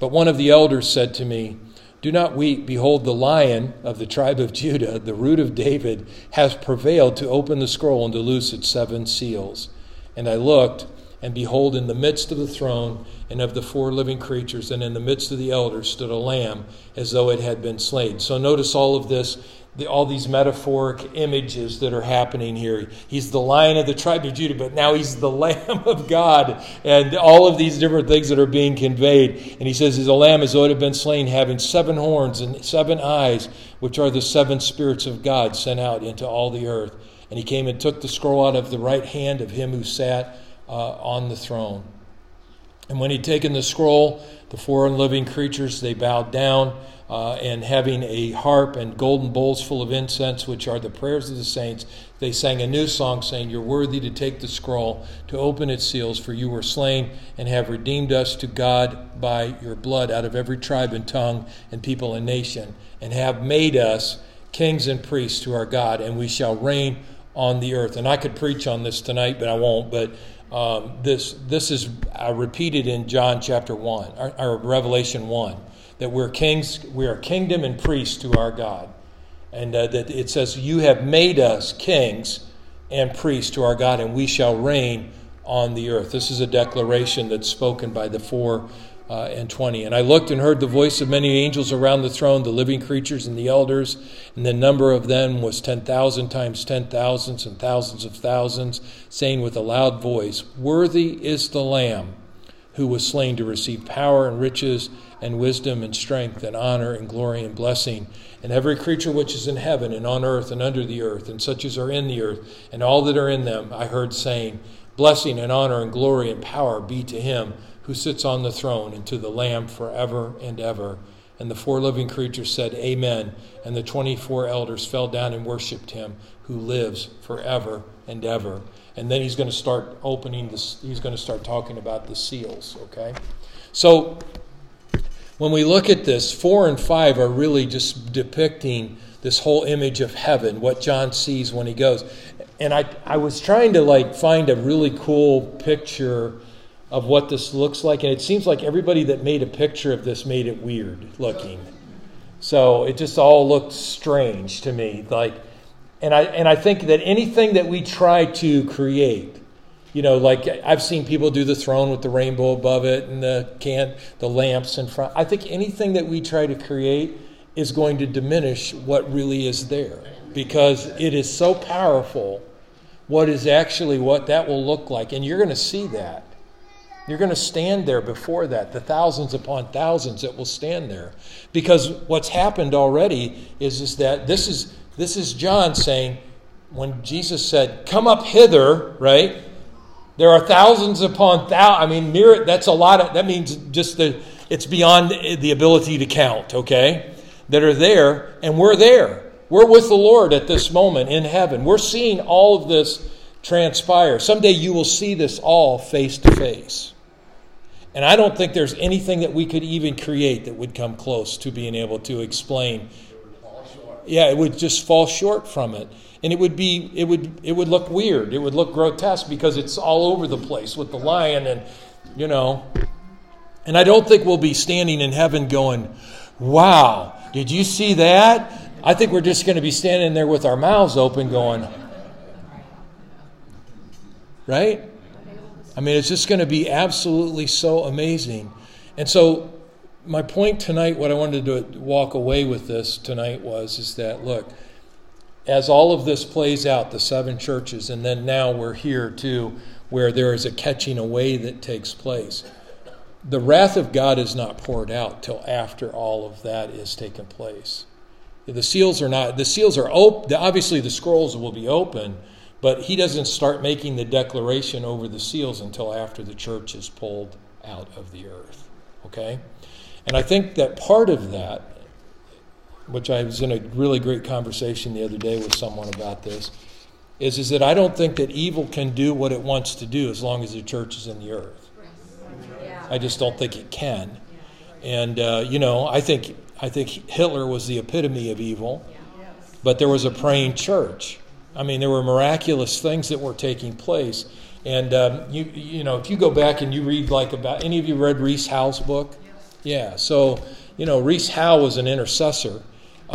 But one of the elders said to me, Do not weep. Behold, the lion of the tribe of Judah, the root of David, has prevailed to open the scroll and to loose its seven seals. And I looked, and behold, in the midst of the throne and of the four living creatures, and in the midst of the elders, stood a lamb as though it had been slain. So notice all of this the, all these metaphoric images that are happening here. He's the lion of the tribe of Judah, but now he's the Lamb of God, and all of these different things that are being conveyed. And he says, "He's a lamb as though it had been slain, having seven horns and seven eyes, which are the seven spirits of God sent out into all the earth." And he came and took the scroll out of the right hand of him who sat uh, on the throne. And when he'd taken the scroll, the four living creatures they bowed down uh, and having a harp and golden bowls full of incense, which are the prayers of the saints, they sang a new song saying, You're worthy to take the scroll, to open its seals, for you were slain and have redeemed us to God by your blood out of every tribe and tongue and people and nation, and have made us kings and priests to our God, and we shall reign on the earth. And I could preach on this tonight, but I won't. But um, this this is uh, repeated in John chapter one or, or Revelation one that we're kings, we are kingdom and priests to our God. And uh, that it says, You have made us kings and priests to our God, and we shall reign on the earth. This is a declaration that's spoken by the four uh, and twenty. And I looked and heard the voice of many angels around the throne, the living creatures and the elders, and the number of them was 10,000 times 10,000s and thousands of thousands, saying with a loud voice, Worthy is the Lamb who was slain to receive power and riches and wisdom and strength and honor and glory and blessing. And every creature which is in heaven and on earth and under the earth, and such as are in the earth, and all that are in them, I heard saying, Blessing and honor and glory and power be to him who sits on the throne and to the Lamb forever and ever. And the four living creatures said, Amen. And the 24 elders fell down and worshiped him who lives forever and ever and then he's going to start opening this he's going to start talking about the seals okay so when we look at this 4 and 5 are really just depicting this whole image of heaven what john sees when he goes. And i, I was trying to like find a really cool picture of what this looks like and it seems like everybody that made a picture of this made it weird looking. So it just all looked strange to me like and I, and I think that anything that we try to create, you know, like I've seen people do the throne with the rainbow above it and the can, the lamps in front. I think anything that we try to create is going to diminish what really is there because it is so powerful what is actually what that will look like. And you're going to see that. You're going to stand there before that, the thousands upon thousands that will stand there. Because what's happened already is, is that this is this is John saying, when Jesus said, Come up hither, right? There are thousands upon thousands. I mean, near that's a lot of, that means just the, it's beyond the ability to count, okay? That are there, and we're there. We're with the Lord at this moment in heaven. We're seeing all of this transpire. Someday you will see this all face to face. And I don't think there's anything that we could even create that would come close to being able to explain yeah, it would just fall short from it. And it would be it would it would look weird. It would look grotesque because it's all over the place with the lion and you know. And I don't think we'll be standing in heaven going, "Wow, did you see that?" I think we're just going to be standing there with our mouths open going, right? I mean, it's just going to be absolutely so amazing. And so, my point tonight, what I wanted to walk away with this tonight was, is that look, as all of this plays out, the seven churches, and then now we're here too, where there is a catching away that takes place. The wrath of God is not poured out till after all of that is taken place. The seals are not. The seals are open. Obviously, the scrolls will be open, but he doesn't start making the declaration over the seals until after the church is pulled out of the earth. Okay? And I think that part of that, which I was in a really great conversation the other day with someone about this, is, is that I don't think that evil can do what it wants to do as long as the church is in the earth. I just don't think it can. And, uh, you know, I think, I think Hitler was the epitome of evil, but there was a praying church. I mean, there were miraculous things that were taking place. And um, you, you know, if you go back and you read like about any of you read Rees Howells' book, yeah. So you know, Reese Howe was an intercessor,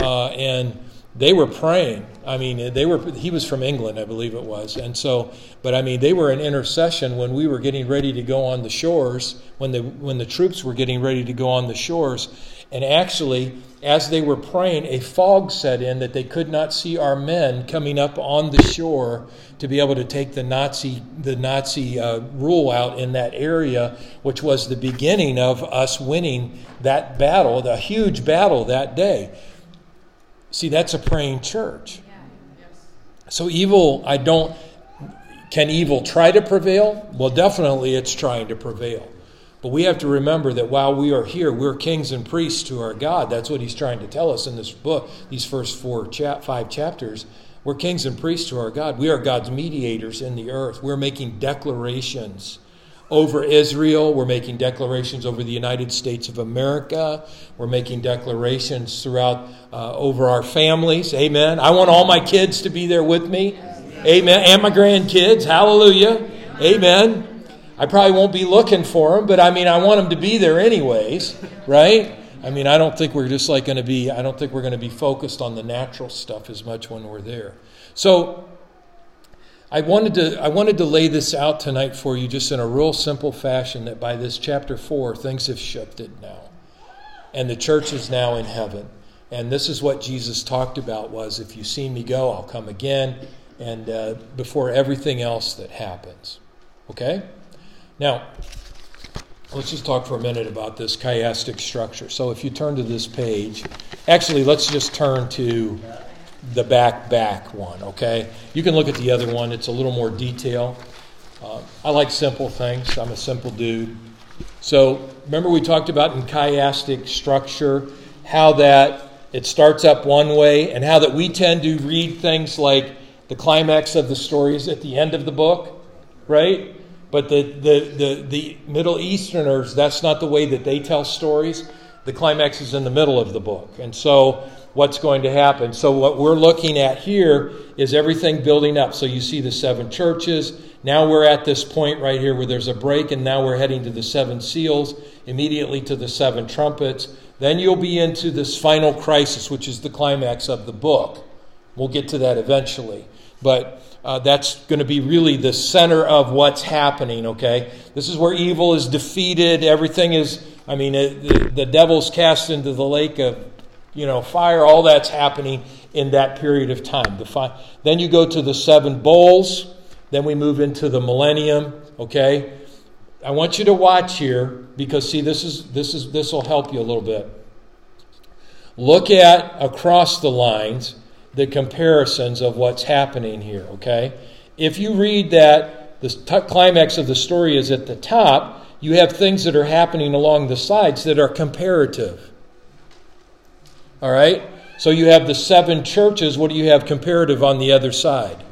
uh, and they were praying. I mean, they were. He was from England, I believe it was, and so. But I mean, they were in intercession when we were getting ready to go on the shores, when the when the troops were getting ready to go on the shores, and actually, as they were praying, a fog set in that they could not see our men coming up on the shore to be able to take the Nazi the Nazi uh, rule out in that area, which was the beginning of us winning that battle, the huge battle that day. See, that's a praying church. So evil, I don't. Can evil try to prevail? Well, definitely, it's trying to prevail. But we have to remember that while we are here, we're kings and priests to our God. That's what he's trying to tell us in this book, these first four, five chapters. We're kings and priests to our God. We are God's mediators in the earth. We're making declarations over Israel. We're making declarations over the United States of America. We're making declarations throughout uh, over our families. Amen. I want all my kids to be there with me. Amen. And my grandkids. Hallelujah. Amen. I probably won't be looking for them, but I mean, I want them to be there anyways, right? I mean, I don't think we're just like going to be, I don't think we're going to be focused on the natural stuff as much when we're there. So, I wanted to I wanted to lay this out tonight for you just in a real simple fashion that by this chapter 4 things have shifted now. And the church is now in heaven. And this is what Jesus talked about was if you see me go, I'll come again and uh, before everything else that happens. Okay? Now, let's just talk for a minute about this chiastic structure. So if you turn to this page, actually, let's just turn to the back back one, okay? You can look at the other one, it's a little more detail. Uh, I like simple things, I'm a simple dude. So remember, we talked about in chiastic structure how that it starts up one way and how that we tend to read things like the climax of the stories at the end of the book, right? But the, the, the, the Middle Easterners, that's not the way that they tell stories. The climax is in the middle of the book. And so, what's going to happen? So, what we're looking at here is everything building up. So, you see the seven churches. Now we're at this point right here where there's a break, and now we're heading to the seven seals, immediately to the seven trumpets. Then you'll be into this final crisis, which is the climax of the book. We'll get to that eventually. But uh, that's going to be really the center of what's happening, okay? This is where evil is defeated. Everything is, I mean, it, the, the devil's cast into the lake of, you know, fire. All that's happening in that period of time. The fi- then you go to the seven bowls. Then we move into the millennium, okay? I want you to watch here because see this is this is this will help you a little bit. Look at across the lines the comparisons of what's happening here, okay? If you read that the t- climax of the story is at the top, you have things that are happening along the sides that are comparative. All right? So you have the seven churches. What do you have comparative on the other side?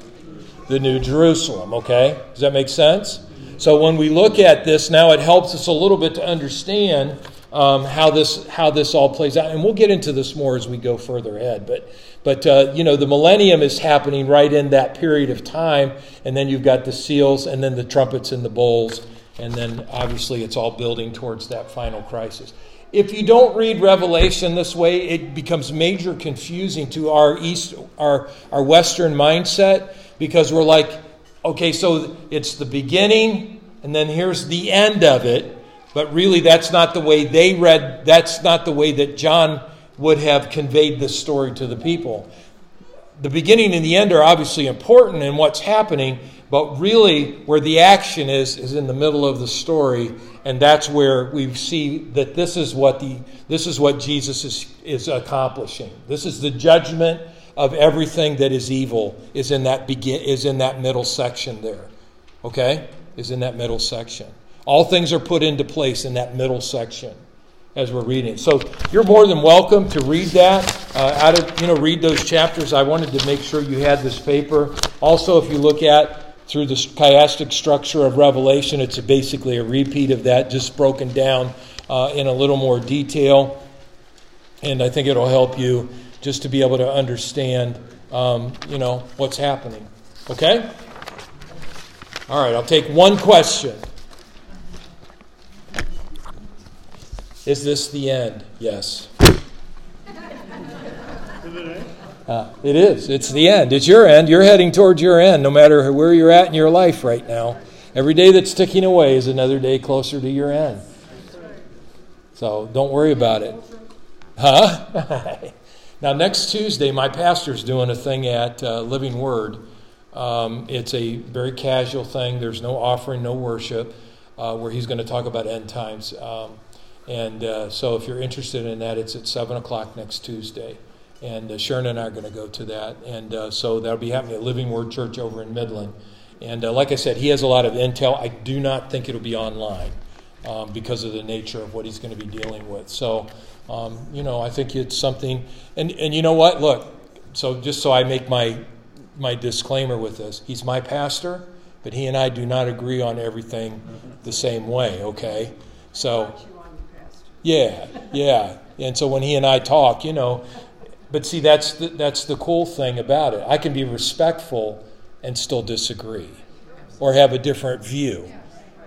The New Jerusalem, okay? Does that make sense? So when we look at this now, it helps us a little bit to understand um, how this how this all plays out, and we'll get into this more as we go further ahead. But but uh, you know the millennium is happening right in that period of time, and then you've got the seals, and then the trumpets and the bowls, and then obviously it's all building towards that final crisis. If you don't read Revelation this way, it becomes major confusing to our east our our Western mindset because we're like, okay, so it's the beginning and then here's the end of it. But really, that's not the way they read, that's not the way that John would have conveyed this story to the people. The beginning and the end are obviously important in what's happening, but really, where the action is, is in the middle of the story, and that's where we see that this is what the this is what Jesus is, is accomplishing. This is the judgment of everything that is evil is in that begin is in that middle section there. Okay? Is in that middle section. All things are put into place in that middle section as we're reading. So you're more than welcome to read that. Uh, out of you know, read those chapters. I wanted to make sure you had this paper. Also, if you look at through the chiastic structure of Revelation, it's basically a repeat of that, just broken down uh, in a little more detail. And I think it'll help you just to be able to understand, um, you know, what's happening. Okay? All right, I'll take one question. Is this the end? Yes. Uh, it is. It's the end. It's your end. You're heading towards your end, no matter where you're at in your life right now. Every day that's ticking away is another day closer to your end. So don't worry about it. Huh? now, next Tuesday, my pastor's doing a thing at uh, Living Word. Um, it's a very casual thing. There's no offering, no worship, uh, where he's going to talk about end times. Um, and uh, so, if you're interested in that, it's at 7 o'clock next Tuesday. And uh, Sharon and I are going to go to that. And uh, so that'll be happening at Living Word Church over in Midland. And uh, like I said, he has a lot of intel. I do not think it'll be online um, because of the nature of what he's going to be dealing with. So, um, you know, I think it's something. And, and you know what? Look, so just so I make my, my disclaimer with this, he's my pastor, but he and I do not agree on everything the same way, okay? So, yeah, yeah. And so when he and I talk, you know, but see, that's the, that's the cool thing about it. I can be respectful and still disagree or have a different view.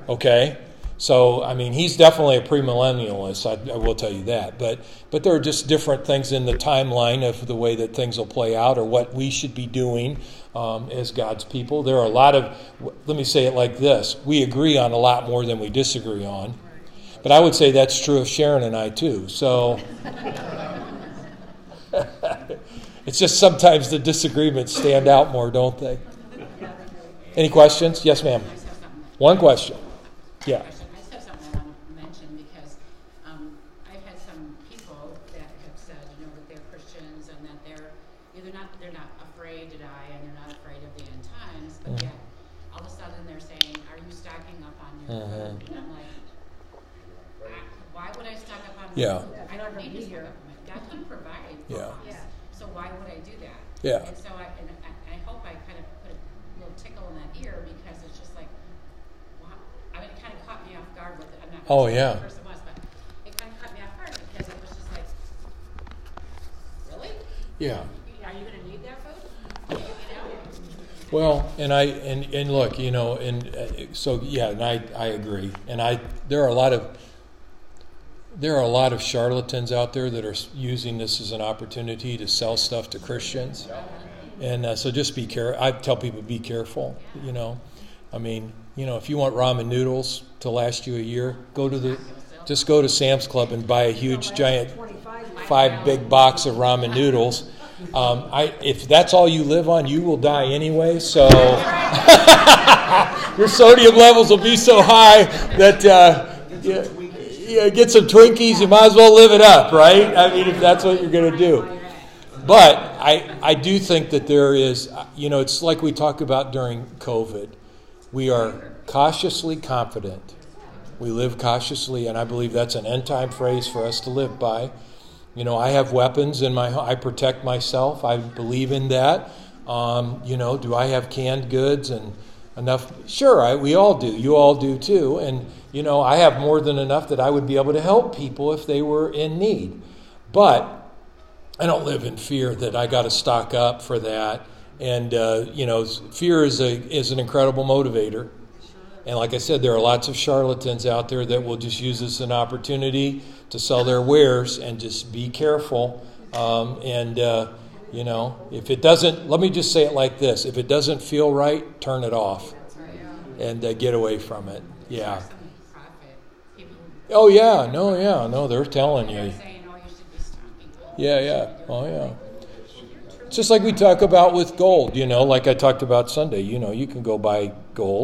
Okay? So, I mean, he's definitely a premillennialist, I, I will tell you that. But, but there are just different things in the timeline of the way that things will play out or what we should be doing um, as God's people. There are a lot of, let me say it like this we agree on a lot more than we disagree on. But I would say that's true of Sharon and I, too. So. it's just sometimes the disagreements stand out more, don't they? Any questions? Yes, ma'am. One question. Yeah. Yeah. I don't need to hear. God can provide. Yeah. So why would I do that? Yeah. And so I, and I, I hope I kind of put a little tickle in that ear because it's just like, wow. I mean, it kind of caught me off guard with it. I'm not oh, yeah. the person was, but it kind of caught me off guard because it was just like, really? Yeah. Are you going to need that food? You know? Well, and I and, and look, you know, and uh, so yeah, and I I agree, and I there are a lot of there are a lot of charlatans out there that are using this as an opportunity to sell stuff to Christians. And uh, so just be careful. I tell people be careful, you know. I mean, you know, if you want ramen noodles to last you a year, go to the just go to Sam's Club and buy a huge giant five big box of ramen noodles. Um, I, if that's all you live on, you will die anyway. So your sodium levels will be so high that uh, yeah, yeah, get some Twinkies, you might as well live it up, right? I mean, if that's what you're going to do. But I, I do think that there is, you know, it's like we talked about during COVID. We are cautiously confident. We live cautiously, and I believe that's an end time phrase for us to live by. You know, I have weapons in my I protect myself. I believe in that. Um, you know, do I have canned goods and enough? Sure, I, we all do. You all do too. And you know, I have more than enough that I would be able to help people if they were in need. But I don't live in fear that I got to stock up for that. And uh, you know, fear is a is an incredible motivator. And like I said, there are lots of charlatans out there that will just use this as an opportunity to sell their wares. And just be careful. Um, and uh, you know, if it doesn't, let me just say it like this: if it doesn't feel right, turn it off and uh, get away from it. Yeah. Oh yeah, no, yeah, no. They're telling you. Yeah, yeah. Oh yeah. that." Just like we talk about with gold, you know, like I talked about Sunday. You know, you can go buy gold